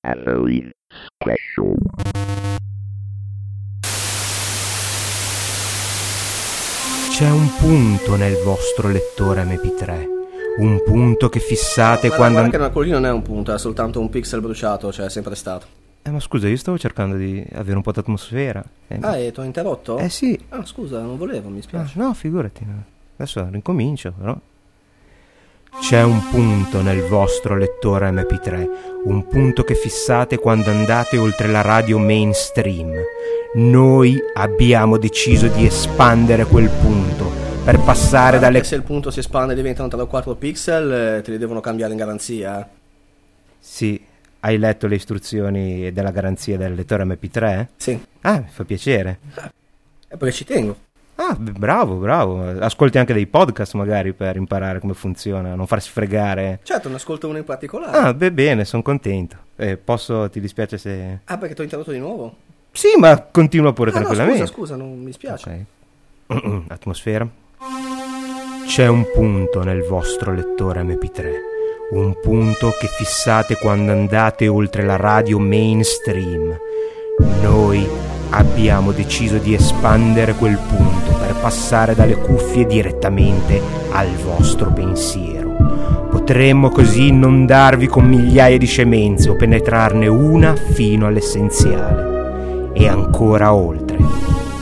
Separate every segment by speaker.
Speaker 1: Halloween Special.
Speaker 2: C'è un punto nel vostro lettore MP3. Un punto che fissate
Speaker 3: Guarda,
Speaker 2: quando.
Speaker 3: guarda che una collina non è un punto, è soltanto un pixel bruciato, cioè è sempre stato.
Speaker 2: Eh, ma scusa, io stavo cercando di avere un po' d'atmosfera. Eh,
Speaker 3: Ah, e ti ho interrotto?
Speaker 2: eh sì.
Speaker 3: Ah, scusa, non volevo, mi
Speaker 2: Ah,
Speaker 3: spiace.
Speaker 2: no, figurati. no. Adesso rincomincio, però. C'è un punto nel vostro lettore MP3, un punto che fissate quando andate oltre la radio mainstream. Noi abbiamo deciso di espandere quel punto per passare dalle
Speaker 3: se il punto si espande e diventano 3 o 4 pixel, eh, te li devono cambiare in garanzia. eh.
Speaker 2: Sì, hai letto le istruzioni della garanzia del lettore MP3?
Speaker 3: Sì,
Speaker 2: Ah, mi fa piacere.
Speaker 3: è perché ci tengo.
Speaker 2: Ah, bravo, bravo. Ascolti anche dei podcast magari per imparare come funziona, non farsi fregare.
Speaker 3: Certo, ne ascolto uno in particolare.
Speaker 2: Ah, beh, bene, sono contento. Eh, posso, ti dispiace se...
Speaker 3: Ah, perché ti ho interrotto di nuovo?
Speaker 2: Sì, ma continua pure
Speaker 3: Ah, no,
Speaker 2: tranquillamente.
Speaker 3: scusa, scusa, non mi spiace.
Speaker 2: Ok. Atmosfera. C'è un punto nel vostro lettore MP3, un punto che fissate quando andate oltre la radio mainstream. Noi abbiamo deciso di espandere quel punto per passare dalle cuffie direttamente al vostro pensiero. Potremmo così inondarvi con migliaia di scemenze o penetrarne una fino all'essenziale e ancora oltre.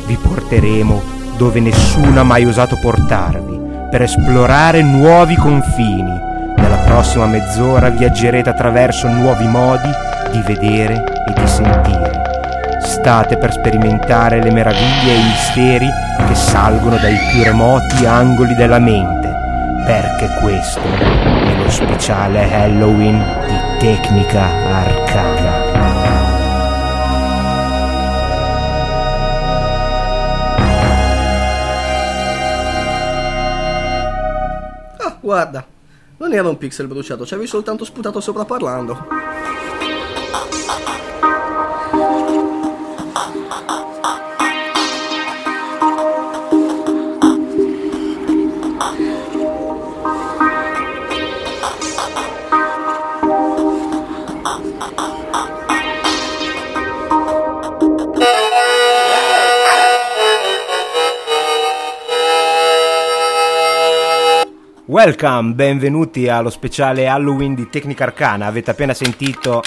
Speaker 2: Vi porteremo dove nessuno ha mai osato portarvi, per esplorare nuovi confini. Nella prossima mezz'ora viaggerete attraverso nuovi modi di vedere e di sentire. State per sperimentare le meraviglie e i misteri che salgono dai più remoti angoli della mente, perché questo è lo speciale Halloween di Tecnica Arcana.
Speaker 3: Ah, guarda, non era un pixel bruciato, ci avevi soltanto sputato sopra parlando.
Speaker 2: Welcome, benvenuti allo speciale Halloween di Tecnica Arcana. Avete appena sentito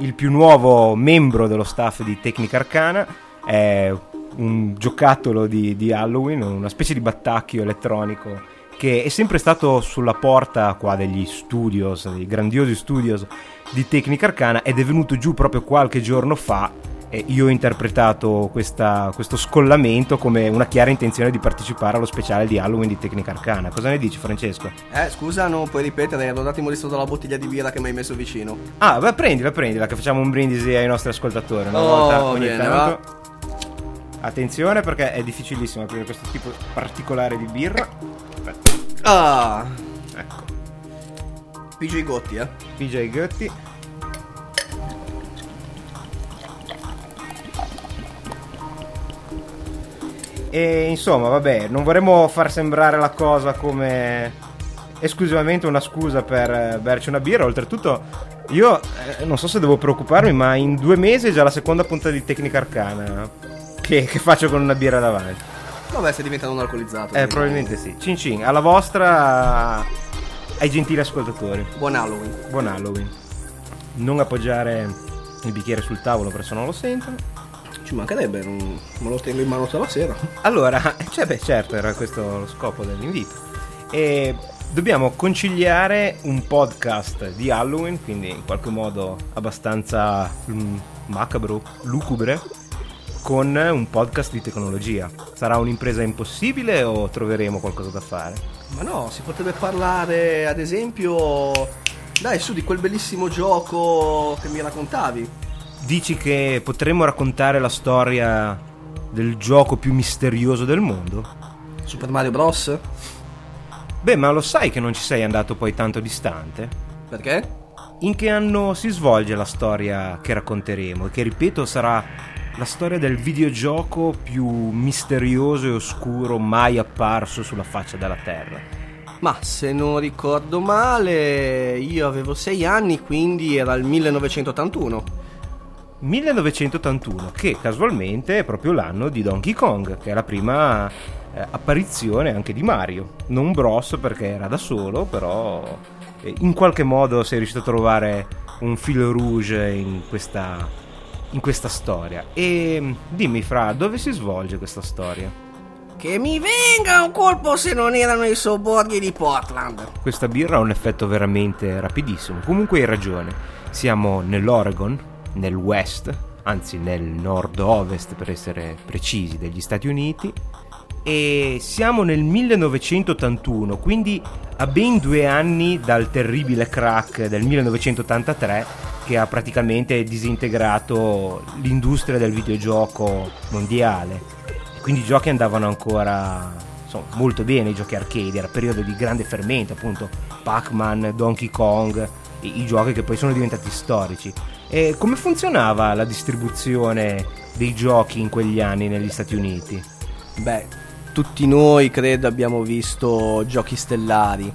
Speaker 2: il più nuovo membro dello staff di Tecnica Arcana. È un giocattolo di, di Halloween, una specie di battacchio elettronico che è sempre stato sulla porta qua degli studios, dei grandiosi studios di Tecnica Arcana ed è venuto giù proprio qualche giorno fa e io ho interpretato questa- questo scollamento come una chiara intenzione di partecipare allo speciale di Halloween di Tecnica Arcana. Cosa ne dici Francesco?
Speaker 3: Eh, scusa, non puoi ripetere, ero un attimo distratto dalla bottiglia di birra che mi hai messo vicino.
Speaker 2: Ah, beh, prendila, prendila, che facciamo un brindisi ai nostri ascoltatori una
Speaker 3: Oh,
Speaker 2: volta ogni
Speaker 3: bene,
Speaker 2: tanto. Attenzione perché è difficilissimo aprire questo tipo particolare di birra. Aspetta,
Speaker 3: Ah,
Speaker 2: ecco.
Speaker 3: PJ Gotti, eh.
Speaker 2: PJ Gotti. E insomma, vabbè, non vorremmo far sembrare la cosa come esclusivamente una scusa per eh, berci una birra. Oltretutto, io eh, non so se devo preoccuparmi, ma in due mesi è già la seconda puntata di Tecnica Arcana che, che faccio con una birra davanti.
Speaker 3: Vabbè, sei diventato un alcolizzato.
Speaker 2: Eh, probabilmente sì. Cin cin, alla vostra, ai gentili ascoltatori.
Speaker 3: Buon Halloween.
Speaker 2: Buon Halloween. Non appoggiare il bicchiere sul tavolo perché se non lo sentono.
Speaker 3: Ci mancherebbe, non me lo tengo in mano tutta la sera.
Speaker 2: Allora, cioè, beh, certo, era questo lo scopo dell'invito. E dobbiamo conciliare un podcast di Halloween, quindi in qualche modo abbastanza mm, macabro, lucubre, con un podcast di tecnologia. Sarà un'impresa impossibile o troveremo qualcosa da fare?
Speaker 3: Ma no, si potrebbe parlare, ad esempio, dai, su di quel bellissimo gioco che mi raccontavi.
Speaker 2: Dici che potremmo raccontare la storia del gioco più misterioso del mondo?
Speaker 3: Super Mario Bros.
Speaker 2: Beh, ma lo sai che non ci sei andato poi tanto distante?
Speaker 3: Perché?
Speaker 2: In che anno si svolge la storia che racconteremo? E che ripeto sarà la storia del videogioco più misterioso e oscuro mai apparso sulla faccia della Terra.
Speaker 3: Ma se non ricordo male, io avevo 6 anni, quindi era il 1981.
Speaker 2: 1981, che casualmente è proprio l'anno di Donkey Kong, che è la prima eh, apparizione anche di Mario. Non Bros perché era da solo, però eh, in qualche modo sei riuscito a trovare un filo rouge in questa, in questa storia. E mm, dimmi, Fra, dove si svolge questa storia?
Speaker 3: Che mi venga un colpo se non erano i sobborghi di Portland.
Speaker 2: Questa birra ha un effetto veramente rapidissimo. Comunque hai ragione. Siamo nell'Oregon, nel West, anzi nel nord-ovest per essere precisi, degli Stati Uniti. E siamo nel 1981, quindi a ben due anni dal terribile crack del 1983 che ha praticamente disintegrato l'industria del videogioco mondiale quindi i giochi andavano ancora insomma, molto bene, i giochi arcade, era periodo di grande fermento, appunto Pac-Man, Donkey Kong, i, i giochi che poi sono diventati storici. E come funzionava la distribuzione dei giochi in quegli anni negli Stati Uniti?
Speaker 3: Beh, tutti noi credo abbiamo visto giochi stellari.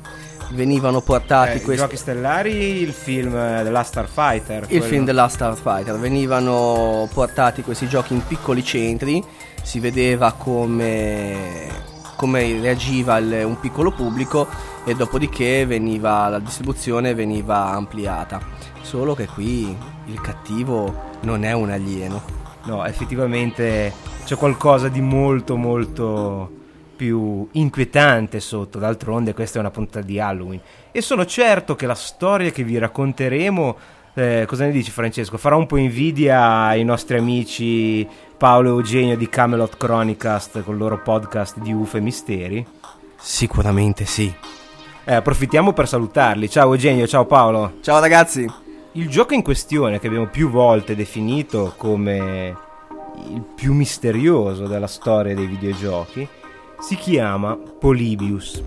Speaker 3: Venivano portati
Speaker 2: eh,
Speaker 3: questi
Speaker 2: giochi stellari il film The Last Starfighter
Speaker 3: il
Speaker 2: quello...
Speaker 3: film The Last Starfighter. Venivano portati questi giochi in piccoli centri. Si vedeva come, come reagiva il, un piccolo pubblico e dopodiché veniva, la distribuzione veniva ampliata solo che qui il cattivo non è un alieno
Speaker 2: no effettivamente c'è qualcosa di molto molto più inquietante sotto, d'altronde questa è una puntata di Halloween. E sono certo che la storia che vi racconteremo, eh, cosa ne dici Francesco, farà un po' invidia ai nostri amici Paolo e Eugenio di Camelot Chronicast con il loro podcast di UFO e misteri?
Speaker 3: Sicuramente sì.
Speaker 2: Eh, approfittiamo per salutarli. Ciao Eugenio, ciao Paolo.
Speaker 3: Ciao ragazzi.
Speaker 2: Il gioco in questione che abbiamo più volte definito come il più misterioso della storia dei videogiochi si chiama Polybius.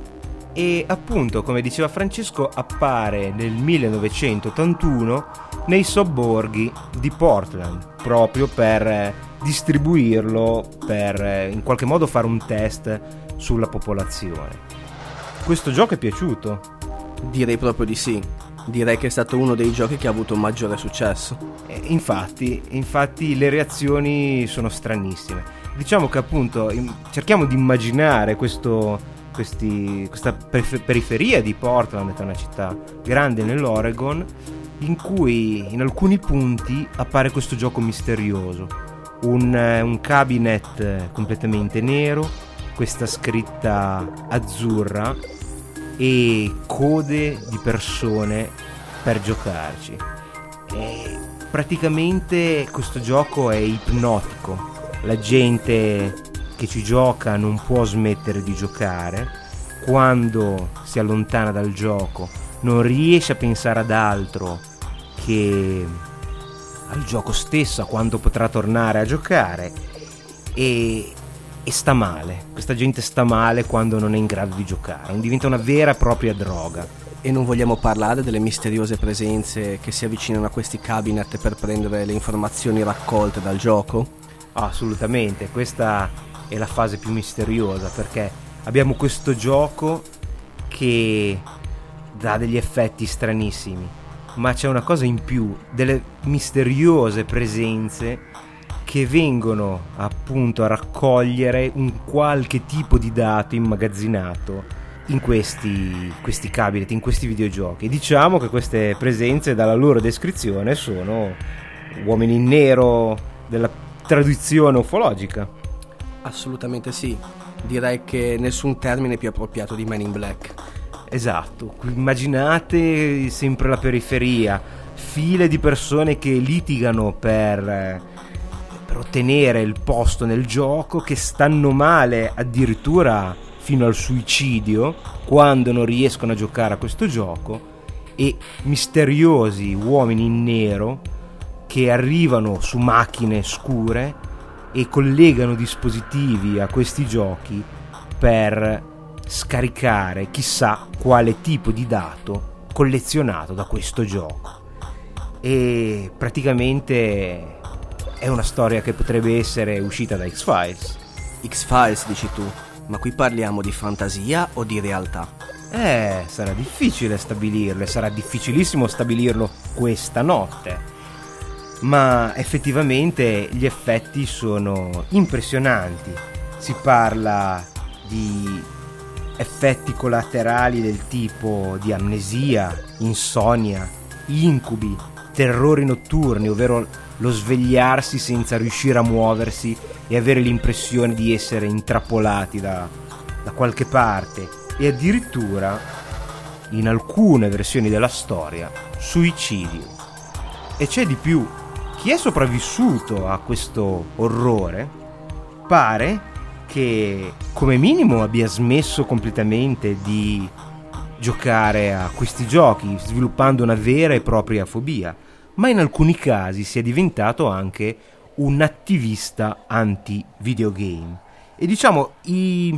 Speaker 2: E appunto come diceva Francesco appare nel 1981 nei sobborghi di Portland proprio per distribuirlo per in qualche modo fare un test sulla popolazione. Questo gioco è piaciuto?
Speaker 3: direi proprio di sì direi che è stato uno dei giochi che ha avuto maggiore successo
Speaker 2: eh, infatti infatti le reazioni sono stranissime diciamo che appunto cerchiamo di immaginare questo, questi, questa periferia di Portland, che è una città grande nell'Oregon, in cui in alcuni punti appare questo gioco misterioso. Un, un cabinet completamente nero, questa scritta azzurra e code di persone per giocarci. E praticamente questo gioco è ipnotico. La gente che ci gioca non può smettere di giocare, quando si allontana dal gioco non riesce a pensare ad altro che al gioco stesso, a quando potrà tornare a giocare. E, e sta male. Questa gente sta male quando non è in grado di giocare, diventa una vera e propria droga.
Speaker 3: E non vogliamo parlare delle misteriose presenze che si avvicinano a questi cabinet per prendere le informazioni raccolte dal gioco?
Speaker 2: assolutamente, questa è la fase più misteriosa perché abbiamo questo gioco che dà degli effetti stranissimi, ma c'è una cosa in più, delle misteriose presenze che vengono appunto a raccogliere un qualche tipo di dato immagazzinato in questi, questi cabinet, in questi videogiochi. Diciamo che queste presenze dalla loro descrizione sono uomini in nero della tradizione ufologica.
Speaker 3: Assolutamente sì, direi che nessun termine è più appropriato di Man in Black.
Speaker 2: Esatto, immaginate sempre la periferia, file di persone che litigano per, per ottenere il posto nel gioco, che stanno male addirittura fino al suicidio quando non riescono a giocare a questo gioco e misteriosi uomini in nero che arrivano su macchine scure e collegano dispositivi a questi giochi per scaricare chissà quale tipo di dato collezionato da questo gioco. E praticamente è una storia che potrebbe essere uscita da X-Files.
Speaker 3: X-Files dici tu, ma qui parliamo di fantasia o di realtà?
Speaker 2: Eh, sarà difficile stabilirlo e sarà difficilissimo stabilirlo questa notte. Ma effettivamente gli effetti sono impressionanti. Si parla di effetti collaterali del tipo di amnesia, insonnia, incubi, terrori notturni, ovvero lo svegliarsi senza riuscire a muoversi e avere l'impressione di essere intrappolati da, da qualche parte. E addirittura, in alcune versioni della storia, suicidio. E c'è di più, chi è sopravvissuto a questo orrore pare che come minimo abbia smesso completamente di giocare a questi giochi, sviluppando una vera e propria fobia, ma in alcuni casi si è diventato anche un attivista anti-videogame. E diciamo i,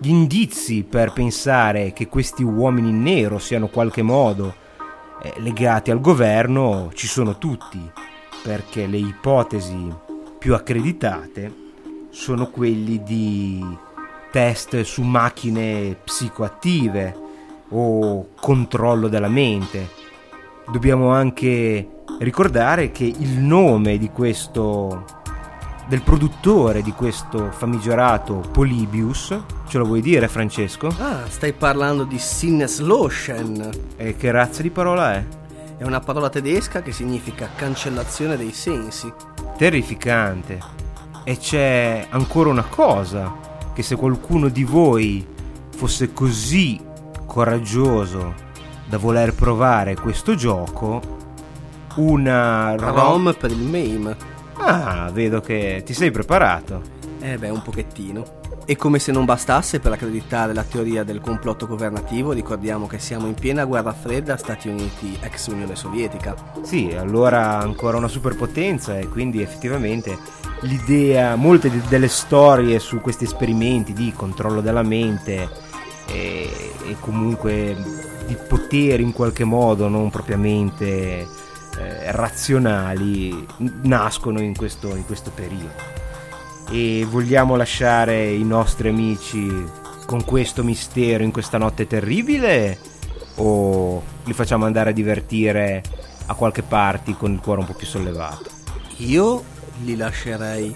Speaker 2: gli indizi per pensare che questi uomini in nero siano in qualche modo eh, legati al governo ci sono tutti, perché le ipotesi più accreditate sono quelli di test su macchine psicoattive o controllo della mente. Dobbiamo anche ricordare che il nome di questo del produttore di questo famigerato Polybius, ce lo vuoi dire Francesco?
Speaker 3: Ah, stai parlando di Sinneslotion.
Speaker 2: E che razza di parola è?
Speaker 3: È una parola tedesca che significa cancellazione dei sensi.
Speaker 2: Terrificante. E c'è ancora una cosa, che se qualcuno di voi fosse così coraggioso da voler provare questo gioco, una
Speaker 3: ROM per il MAME.
Speaker 2: Ah, vedo che ti sei preparato.
Speaker 3: Eh beh, un pochettino. E come se non bastasse per accreditare la teoria del complotto governativo, ricordiamo che siamo in piena guerra fredda Stati Uniti ex Unione Sovietica.
Speaker 2: Sì, allora ancora una superpotenza e quindi effettivamente l'idea, molte de- delle storie su questi esperimenti di controllo della mente e, e comunque di poteri in qualche modo non propriamente eh, razionali nascono in questo, in questo periodo e vogliamo lasciare i nostri amici con questo mistero in questa notte terribile o li facciamo andare a divertire a qualche party con il cuore un po' più sollevato?
Speaker 3: Io li lascerei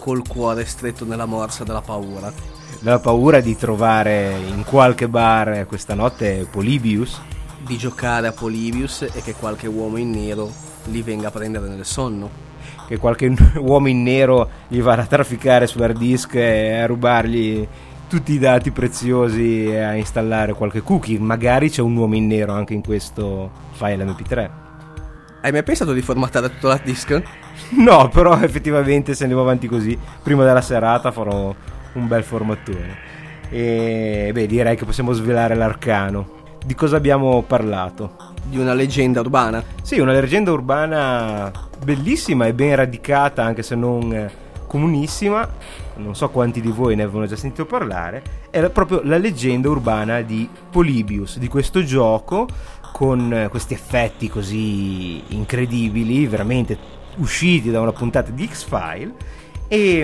Speaker 3: col cuore stretto nella morsa della paura.
Speaker 2: La paura di trovare in qualche bar questa notte Polybius?
Speaker 3: Di giocare a Polybius e che qualche uomo in nero li venga a prendere nel sonno
Speaker 2: che qualche uomo in nero gli vada a trafficare su hard disk e a rubargli tutti i dati preziosi e a installare qualche cookie. Magari c'è un uomo in nero anche in questo file MP3.
Speaker 3: Hai mai pensato di formattare tutto l'hard disk?
Speaker 2: No, però effettivamente se andiamo avanti così, prima della serata farò un bel formattone. E beh, direi che possiamo svelare l'arcano. Di cosa abbiamo parlato?
Speaker 3: Di una leggenda urbana?
Speaker 2: Sì, una leggenda urbana bellissima e ben radicata, anche se non comunissima. Non so quanti di voi ne avevano già sentito parlare. È proprio la leggenda urbana di Polybius, di questo gioco con questi effetti così incredibili, veramente usciti da una puntata di X-File. E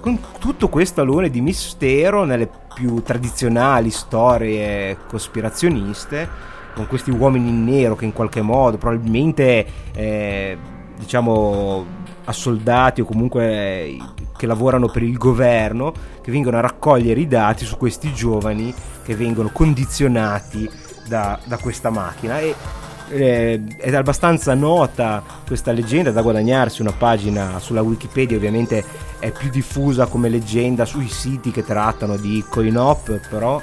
Speaker 2: con tutto questo alone di mistero nelle più tradizionali storie cospirazioniste, con questi uomini in nero che in qualche modo probabilmente eh, diciamo assoldati o comunque che lavorano per il governo che vengono a raccogliere i dati su questi giovani che vengono condizionati da, da questa macchina. E eh, è abbastanza nota questa leggenda da guadagnarsi una pagina sulla Wikipedia ovviamente è più diffusa come leggenda sui siti che trattano di coin-op però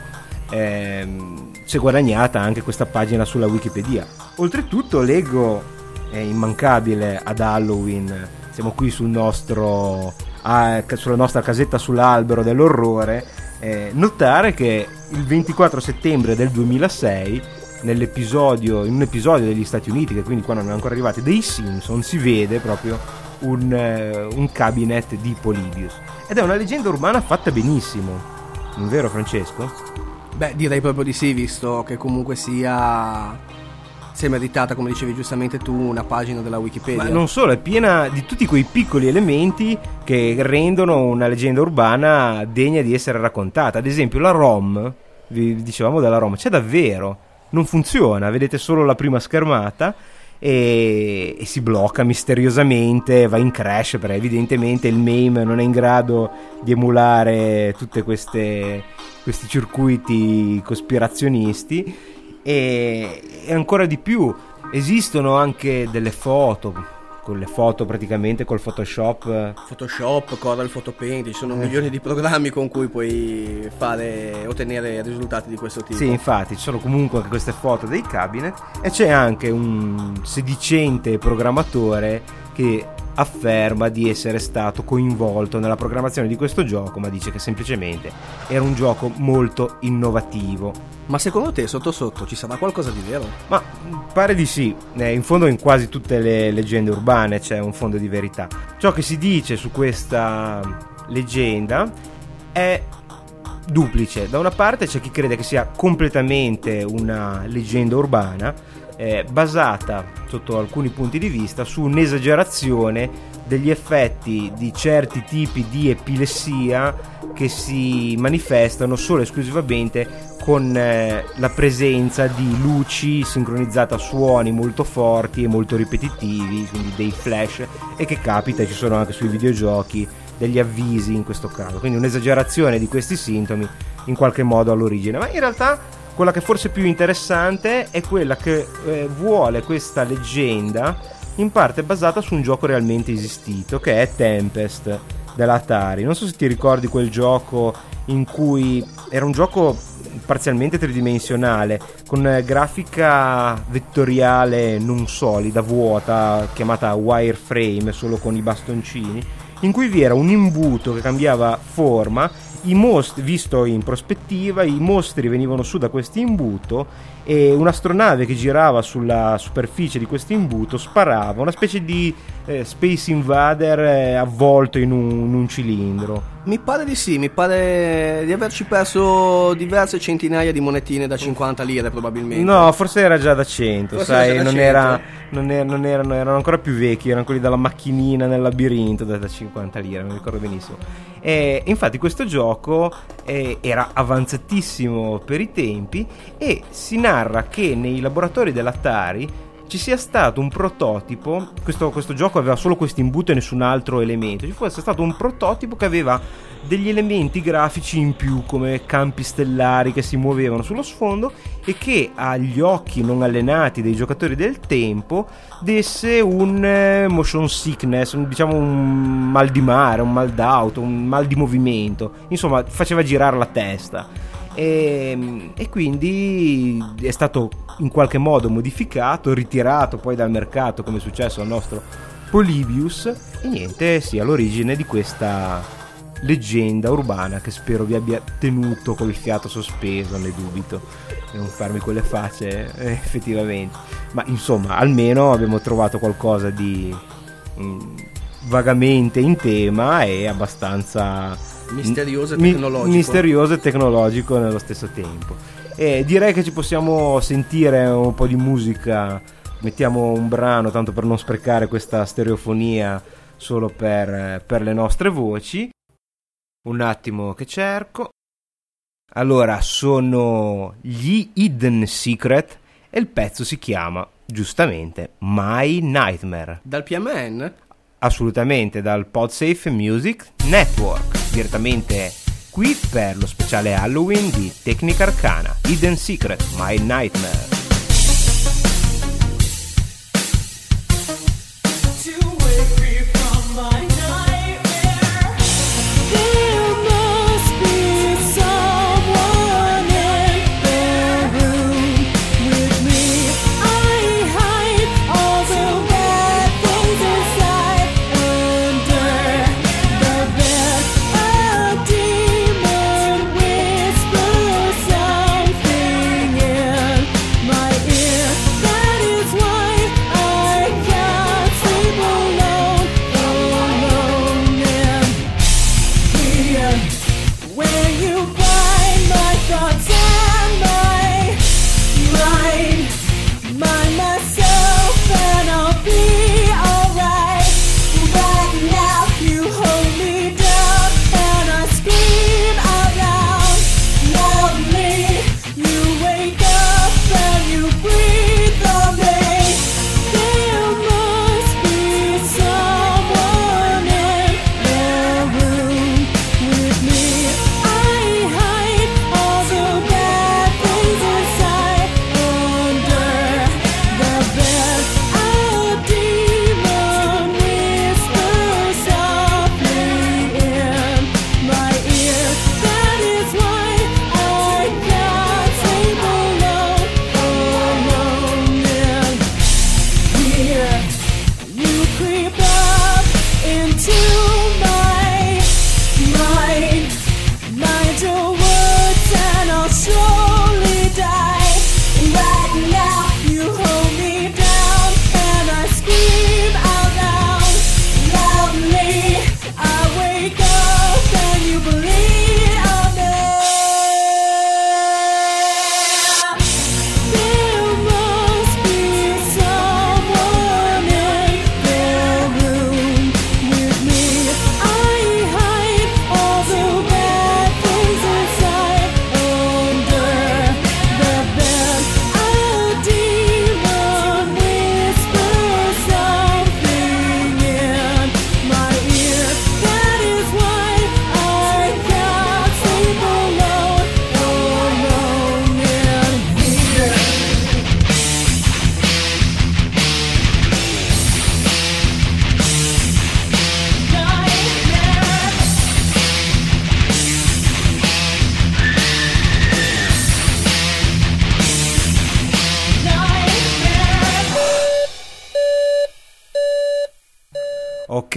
Speaker 2: ehm, si è guadagnata anche questa pagina sulla Wikipedia oltretutto leggo è immancabile ad Halloween. Siamo qui sul nostro, ah, sulla nostra casetta sull'albero dell'orrore. Eh, notare che il 24 settembre del 2006, nell'episodio, in un episodio degli Stati Uniti, che quindi quando non è ancora arrivati, dei Simpson, si vede proprio un, eh, un cabinet di Polybius. Ed è una leggenda urbana fatta benissimo. Non vero, Francesco?
Speaker 3: Beh, direi proprio di sì, visto che comunque sia si è meritata, come dicevi giustamente tu, una pagina della Wikipedia.
Speaker 2: Ma non solo, è piena di tutti quei piccoli elementi che rendono una leggenda urbana degna di essere raccontata. Ad esempio, la ROM vi dicevamo della Roma, c'è davvero, non funziona, vedete solo la prima schermata e, e, si blocca misteriosamente, va in crash perché evidentemente il MAME non è in grado di emulare tutti questi circuiti cospirazionisti. E, e ancora di più esistono anche delle foto con le foto praticamente col Photoshop.
Speaker 3: Photoshop, Corel Photopaint, ci sono eh. milioni di programmi con cui puoi fare ottenere risultati di questo tipo.
Speaker 2: Sì, infatti, ci sono comunque anche queste foto dei cabinet e c'è anche un sedicente programmatore che afferma di essere stato coinvolto nella programmazione di questo gioco, ma dice che semplicemente era un gioco molto innovativo.
Speaker 3: Ma secondo te sotto sotto ci sarà qualcosa di vero?
Speaker 2: Ma pare di sì, eh, in fondo in quasi tutte le leggende urbane c'è un fondo di verità. Ciò che si dice su questa leggenda è duplice. Da una parte c'è chi crede che sia completamente una leggenda urbana, eh, basata sotto alcuni punti di vista su un'esagerazione degli effetti di certi tipi di epilessia che si manifestano solo e esclusivamente con eh, la presenza di luci sincronizzate a suoni molto forti e molto ripetitivi, quindi dei flash, e che capita, ci sono anche sui videogiochi degli avvisi in questo caso, quindi un'esagerazione di questi sintomi in qualche modo all'origine, ma in realtà quella che forse è più interessante è quella che eh, vuole questa leggenda in parte basata su un gioco realmente esistito che è Tempest dell'Atari. Non so se ti ricordi quel gioco in cui era un gioco parzialmente tridimensionale con grafica vettoriale non solida, vuota, chiamata wireframe solo con i bastoncini, in cui vi era un imbuto che cambiava forma i mostri, visto in prospettiva, i mostri venivano su da questo imbuto e un'astronave che girava sulla superficie di questo imbuto sparava, una specie di eh, Space Invader eh, avvolto in un, in un, cilindro.
Speaker 3: Mi pare di sì, mi pare di averci perso diverse centinaia di monetine da 50 lire probabilmente.
Speaker 2: No, forse era già da 100, forse sai, non, 100. Era, non, era, non, erano, erano ancora più vecchi, erano quelli della macchinina nel labirinto da, da 50 lire, mi ricordo benissimo. E infatti questo gioco eh, era avanzatissimo per i tempi e si narra che nei laboratori dell'Atari ci sia stato un prototipo, questo, questo gioco aveva solo questo imbuto e nessun altro elemento, ci fosse stato un prototipo che aveva degli elementi grafici in più come campi stellari che si muovevano sullo sfondo e che agli occhi non allenati dei giocatori del tempo desse un eh, motion sickness, un, diciamo un mal di mare, un mal d'auto, un mal di movimento, insomma faceva girare la testa. E, e, quindi è stato in qualche modo modificato, ritirato poi dal mercato come è successo al nostro Polybius e niente, sì, all'origine di questa leggenda urbana che spero vi abbia tenuto col fiato sospeso, ne dubito, e non farmi quelle facce eh, effettivamente, ma insomma almeno abbiamo trovato qualcosa di mh, mm, vagamente in tema e abbastanza
Speaker 3: misterioso e tecnologico. Mi-
Speaker 2: misterioso e tecnologico nello stesso tempo. E direi che ci possiamo sentire un po' di musica. Mettiamo un brano tanto per non sprecare questa stereofonia solo per, per le nostre voci. Un attimo che cerco. Allora, sono gli Hidden Secret e il pezzo si chiama giustamente My Nightmare.
Speaker 3: Dal PMN?
Speaker 2: Assolutamente, dal PodSafe Music Network direttamente qui per lo speciale Halloween di Tecnica Arcana, Hidden Secret, My Nightmare.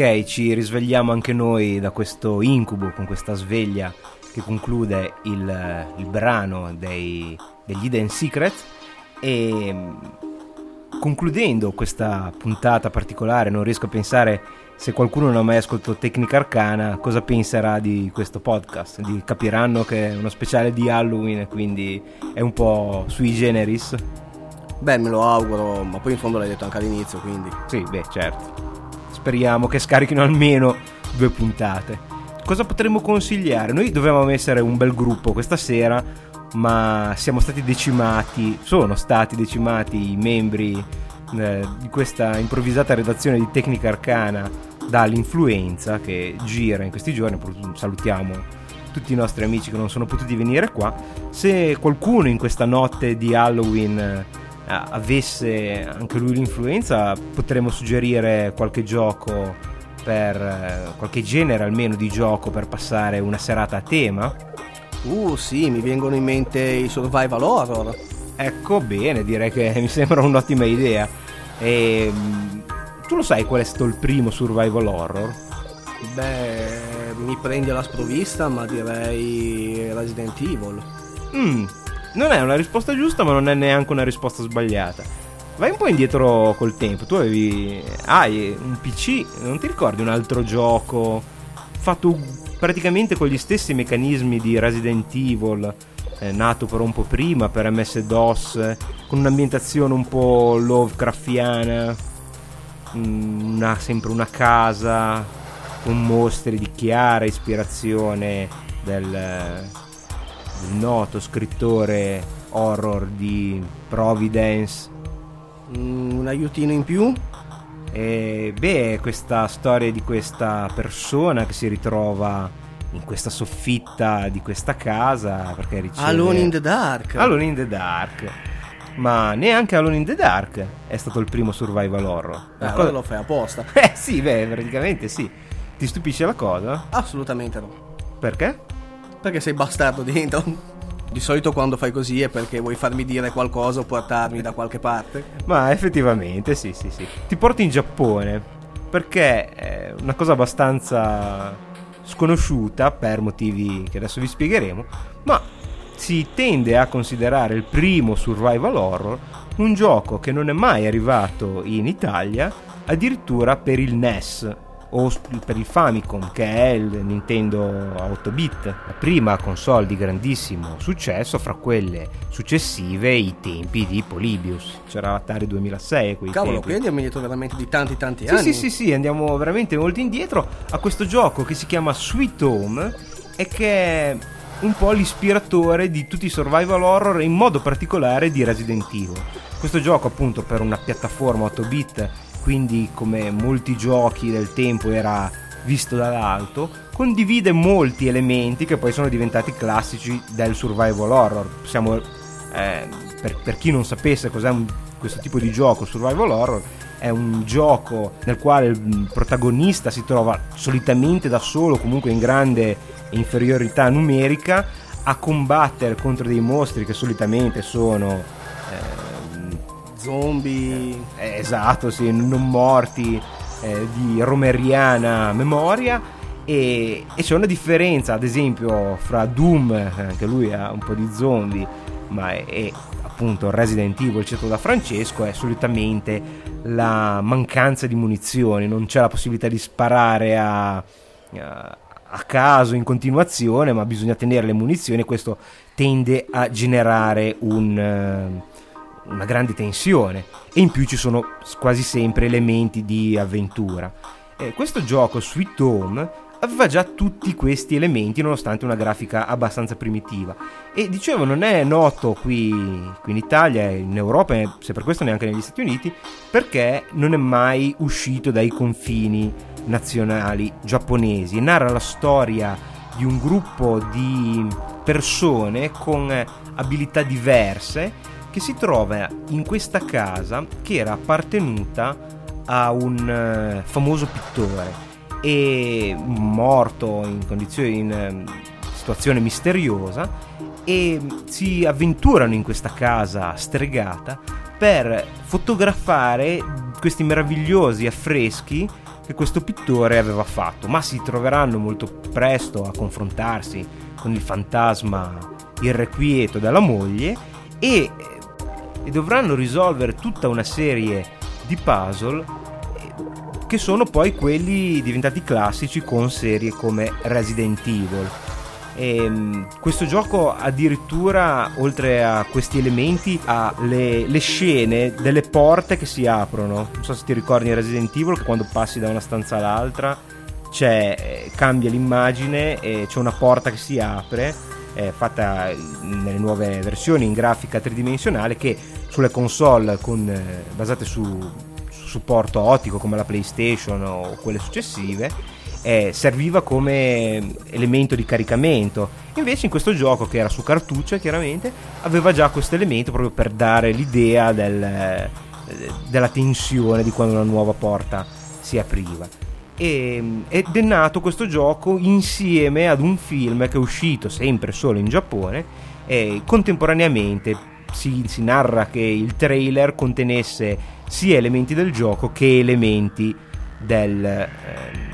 Speaker 2: Ok, ci risvegliamo anche noi da questo incubo con questa sveglia che conclude il, il brano dei, degli Hidden Secret e mm, concludendo questa puntata particolare non riesco a pensare se qualcuno non ha mai ascoltato Tecnica Arcana cosa penserà di questo podcast di, capiranno che è uno speciale di Halloween quindi è un po' sui generis
Speaker 3: Beh, me lo auguro, ma poi in fondo l'hai detto anche all'inizio, quindi.
Speaker 2: Sì, beh, certo. Speriamo che scarichino almeno due puntate. Cosa potremmo consigliare? Noi dovevamo essere un bel gruppo questa sera, ma siamo stati decimati, sono stati decimati i membri eh, di questa improvvisata redazione di Tecnica Arcana dall'influenza che gira in questi giorni. Salutiamo tutti i nostri amici che non sono potuti venire qua. Se qualcuno in questa notte di Halloween avesse anche lui l'influenza, potremmo suggerire qualche gioco per eh, qualche genere almeno di gioco per passare una serata a tema.
Speaker 3: Uh, sì, mi vengono in mente i survival horror.
Speaker 2: Ecco, bene, direi che mi sembra un'ottima idea. E ehm, tu lo sai qual è stato il primo survival horror?
Speaker 3: Beh, mi prendi alla sprovvista, ma direi Resident Evil.
Speaker 2: Mmm, non è una risposta giusta, ma non è neanche una risposta sbagliata. Vai un po' indietro col tempo. Tu avevi. Hai un PC, non ti ricordi un altro gioco fatto praticamente con gli stessi meccanismi di Resident Evil, eh, nato però un po' prima per MS-DOS, con un'ambientazione un po' Lovecraftiana, mm, una, sempre una casa con mostri di chiara ispirazione del il noto scrittore horror di Providence.
Speaker 3: Mm, un aiutino in più?
Speaker 2: E beh, questa storia di questa persona che si ritrova in questa soffitta di questa casa perché riceve
Speaker 3: Alone in the Dark.
Speaker 2: Alone in the Dark. Ma neanche Alone in the Dark è stato il primo survival horror.
Speaker 3: Allora cosa... lo fai apposta.
Speaker 2: Eh sì, beh, praticamente sì. Ti stupisce la cosa?
Speaker 3: Assolutamente no.
Speaker 2: Perché?
Speaker 3: Perché sei bastardo dentro. Di solito quando fai così è perché vuoi farmi dire qualcosa o portarmi da qualche parte.
Speaker 2: Ma effettivamente sì, sì, sì. Ti porto in Giappone perché è una cosa abbastanza sconosciuta per motivi che adesso vi spiegheremo, ma si tende a considerare il primo survival horror un gioco che non è mai arrivato in Italia, addirittura per il NES, o per il Famicom che è il Nintendo 8 bit, la prima console di grandissimo successo, fra quelle successive i tempi di Polybius, c'era l'Atari 2006 quei
Speaker 3: Cavolo,
Speaker 2: tempi.
Speaker 3: quindi andiamo indietro veramente di tanti tanti
Speaker 2: sì,
Speaker 3: anni.
Speaker 2: Sì, sì, sì, andiamo veramente molto indietro a questo gioco che si chiama Sweet Home e che è un po' l'ispiratore di tutti i survival horror in modo particolare di Resident Evil. Questo gioco appunto per una piattaforma 8 bit quindi come molti giochi del tempo era visto dall'alto, condivide molti elementi che poi sono diventati classici del survival horror. Siamo, eh, per, per, chi non sapesse cos'è un, questo tipo di gioco, survival horror, è un gioco nel quale il protagonista si trova solitamente da solo, comunque in grande inferiorità numerica, a combattere contro dei mostri che solitamente sono... Eh,
Speaker 3: zombie.
Speaker 2: Eh, esatto, sì, non morti eh, di romeriana memoria. E, e, c'è una differenza, ad esempio, fra Doom, eh, anche lui ha un po' di zombie, ma è, è appunto Resident Evil citato da Francesco, è solitamente la mancanza di munizioni, non c'è la possibilità di sparare a, a, a caso in continuazione, ma bisogna tenere le munizioni e questo tende a generare un una grande tensione. E in più ci sono quasi sempre elementi di avventura. Eh, questo gioco Sweet Home aveva già tutti questi elementi nonostante una grafica abbastanza primitiva. E dicevo non è noto qui, qui in Italia in Europa e se per questo neanche negli Stati Uniti perché non è mai uscito dai confini nazionali giapponesi. E narra la storia di un gruppo di persone con abilità diverse che si trova in questa casa che era appartenuta a un uh, famoso pittore e morto in condizioni in uh, situazione misteriosa e si avventurano in questa casa stregata per fotografare questi meravigliosi affreschi che questo pittore aveva fatto, ma si troveranno molto presto a confrontarsi con il fantasma irrequieto della moglie e, e dovranno risolvere tutta una serie di puzzle eh, che sono poi quelli diventati classici con serie come Resident Evil. E, ehm, questo gioco addirittura, oltre a questi elementi, ha le, le, scene delle porte che si aprono. Non so se ti ricordi in Resident Evil che quando passi da una stanza all'altra eh, cambia l'immagine e c'è una porta che si apre eh, fatta nelle nuove versioni in grafica tridimensionale che sulle console con, eh, basate su, su, supporto ottico come la PlayStation o quelle successive eh, serviva come elemento di caricamento. Invece in questo gioco che era su cartuccia chiaramente aveva già questo elemento proprio per dare l'idea del, della tensione di quando una nuova porta si apriva e, ed è nato questo gioco insieme ad un film che è uscito sempre solo in Giappone e contemporaneamente si, si narra che il trailer contenesse sia elementi del gioco che elementi del, eh,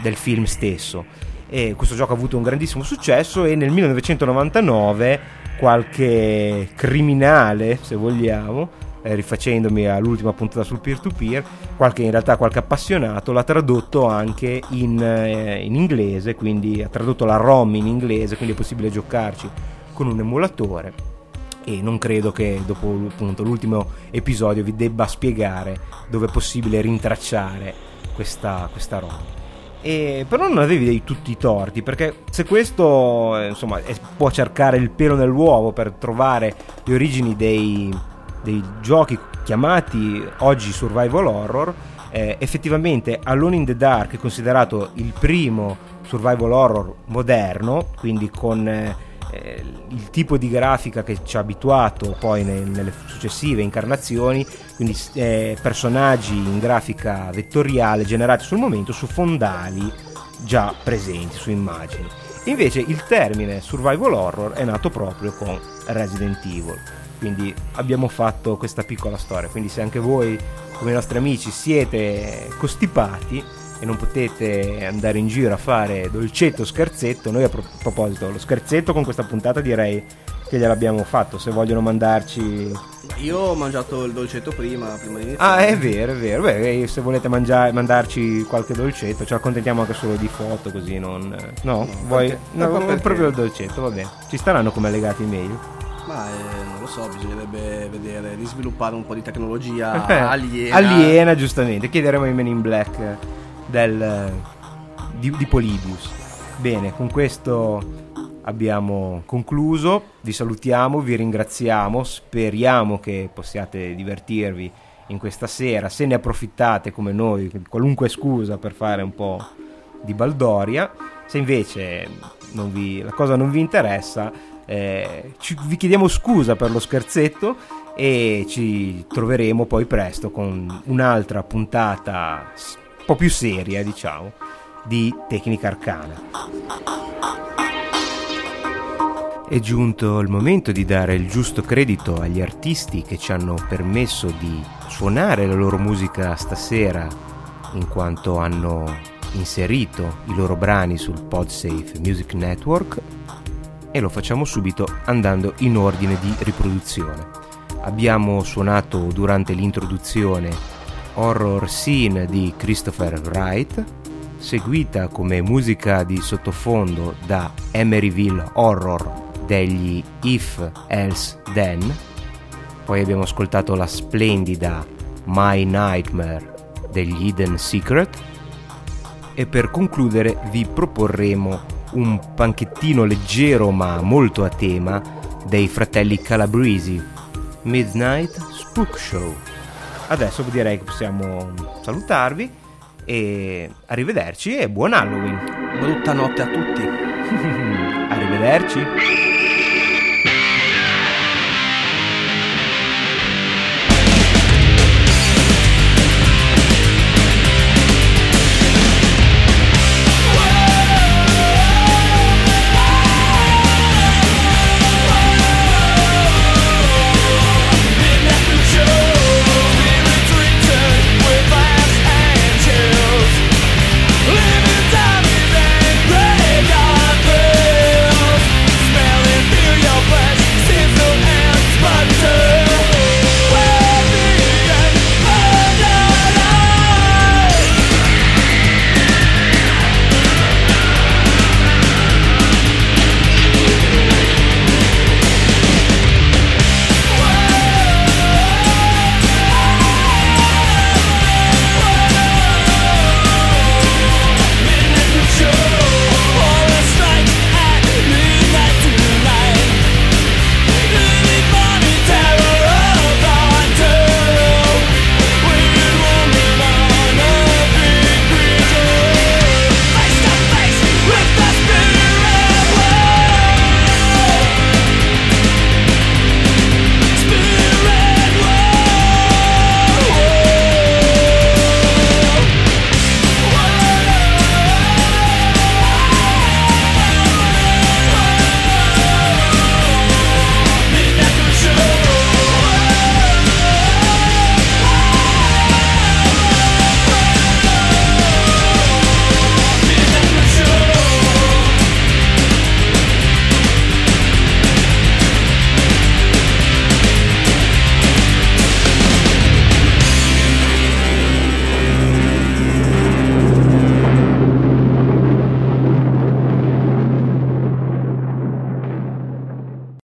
Speaker 2: del film stesso. E questo gioco ha avuto un grandissimo successo e nel 1999 qualche criminale, se vogliamo, eh, rifacendomi all'ultima puntata sul peer-to-peer, qualche, in realtà qualche appassionato l'ha tradotto anche in, eh, in inglese, quindi ha tradotto la ROM in inglese, quindi è possibile giocarci con un emulatore e non credo che dopo appunto, l'ultimo episodio vi debba spiegare dove è possibile rintracciare questa, questa ROM. E, però non avevi dei tutti i torti perché se questo eh, insomma è, può cercare il pelo nell'uovo per trovare le origini dei, dei giochi chiamati oggi survival horror, eh, effettivamente Alone in the Dark è considerato il primo survival horror moderno, quindi con eh, il tipo di grafica che ci ha abituato poi ne, nelle successive incarnazioni, quindi eh, personaggi in grafica vettoriale generati sul momento su fondali già presenti su immagini. Invece il termine survival horror è nato proprio con Resident Evil quindi abbiamo fatto questa piccola storia. Quindi se anche voi, come i nostri amici, siete costipati e non potete andare in giro a fare dolcetto o scherzetto, noi a pro- proposito, lo scherzetto con questa puntata direi che gliel'abbiamo fatto. Se vogliono mandarci.
Speaker 3: Io ho mangiato il dolcetto prima, prima di iniziare.
Speaker 2: Ah, è vero, è vero. Beh, se volete mangiare, mandarci qualche dolcetto, ci accontentiamo anche solo di foto, così non. No, no vuoi. Perché, no, proprio il dolcetto, va bene. Ci staranno come legati mail.
Speaker 3: Ma eh, non lo so, bisognerebbe vedere di sviluppare un po' di tecnologia aliena.
Speaker 2: aliena, giustamente. Chiederemo ai Men in Black del, di, di Polybius. Bene, con questo abbiamo concluso. Vi salutiamo, vi ringraziamo. Speriamo che possiate divertirvi in questa sera. Se ne approfittate come noi, qualunque scusa per fare un po' di baldoria. Se invece vi, la cosa non vi interessa, eh, ci, vi chiediamo scusa per lo scherzetto e ci troveremo poi presto con un'altra puntata un po' più seria, diciamo, di Tecnica Arcana. È giunto il momento di dare il giusto credito agli artisti che ci hanno permesso di suonare la loro musica stasera, in quanto hanno inserito i loro brani sul PodSafe Music Network e lo facciamo subito andando in ordine di riproduzione. Abbiamo suonato durante l'introduzione Horror Scene di Christopher Wright, seguita come musica di sottofondo da Emeryville Horror degli If Else Then, poi abbiamo ascoltato la splendida My Nightmare degli Hidden Secret e per concludere vi proporremo un panchettino leggero ma molto a tema dei fratelli Calabresi, Midnight Spook Show. Adesso direi che possiamo salutarvi e arrivederci e buon Halloween.
Speaker 3: Brutta notte a tutti.
Speaker 2: Arrivederci.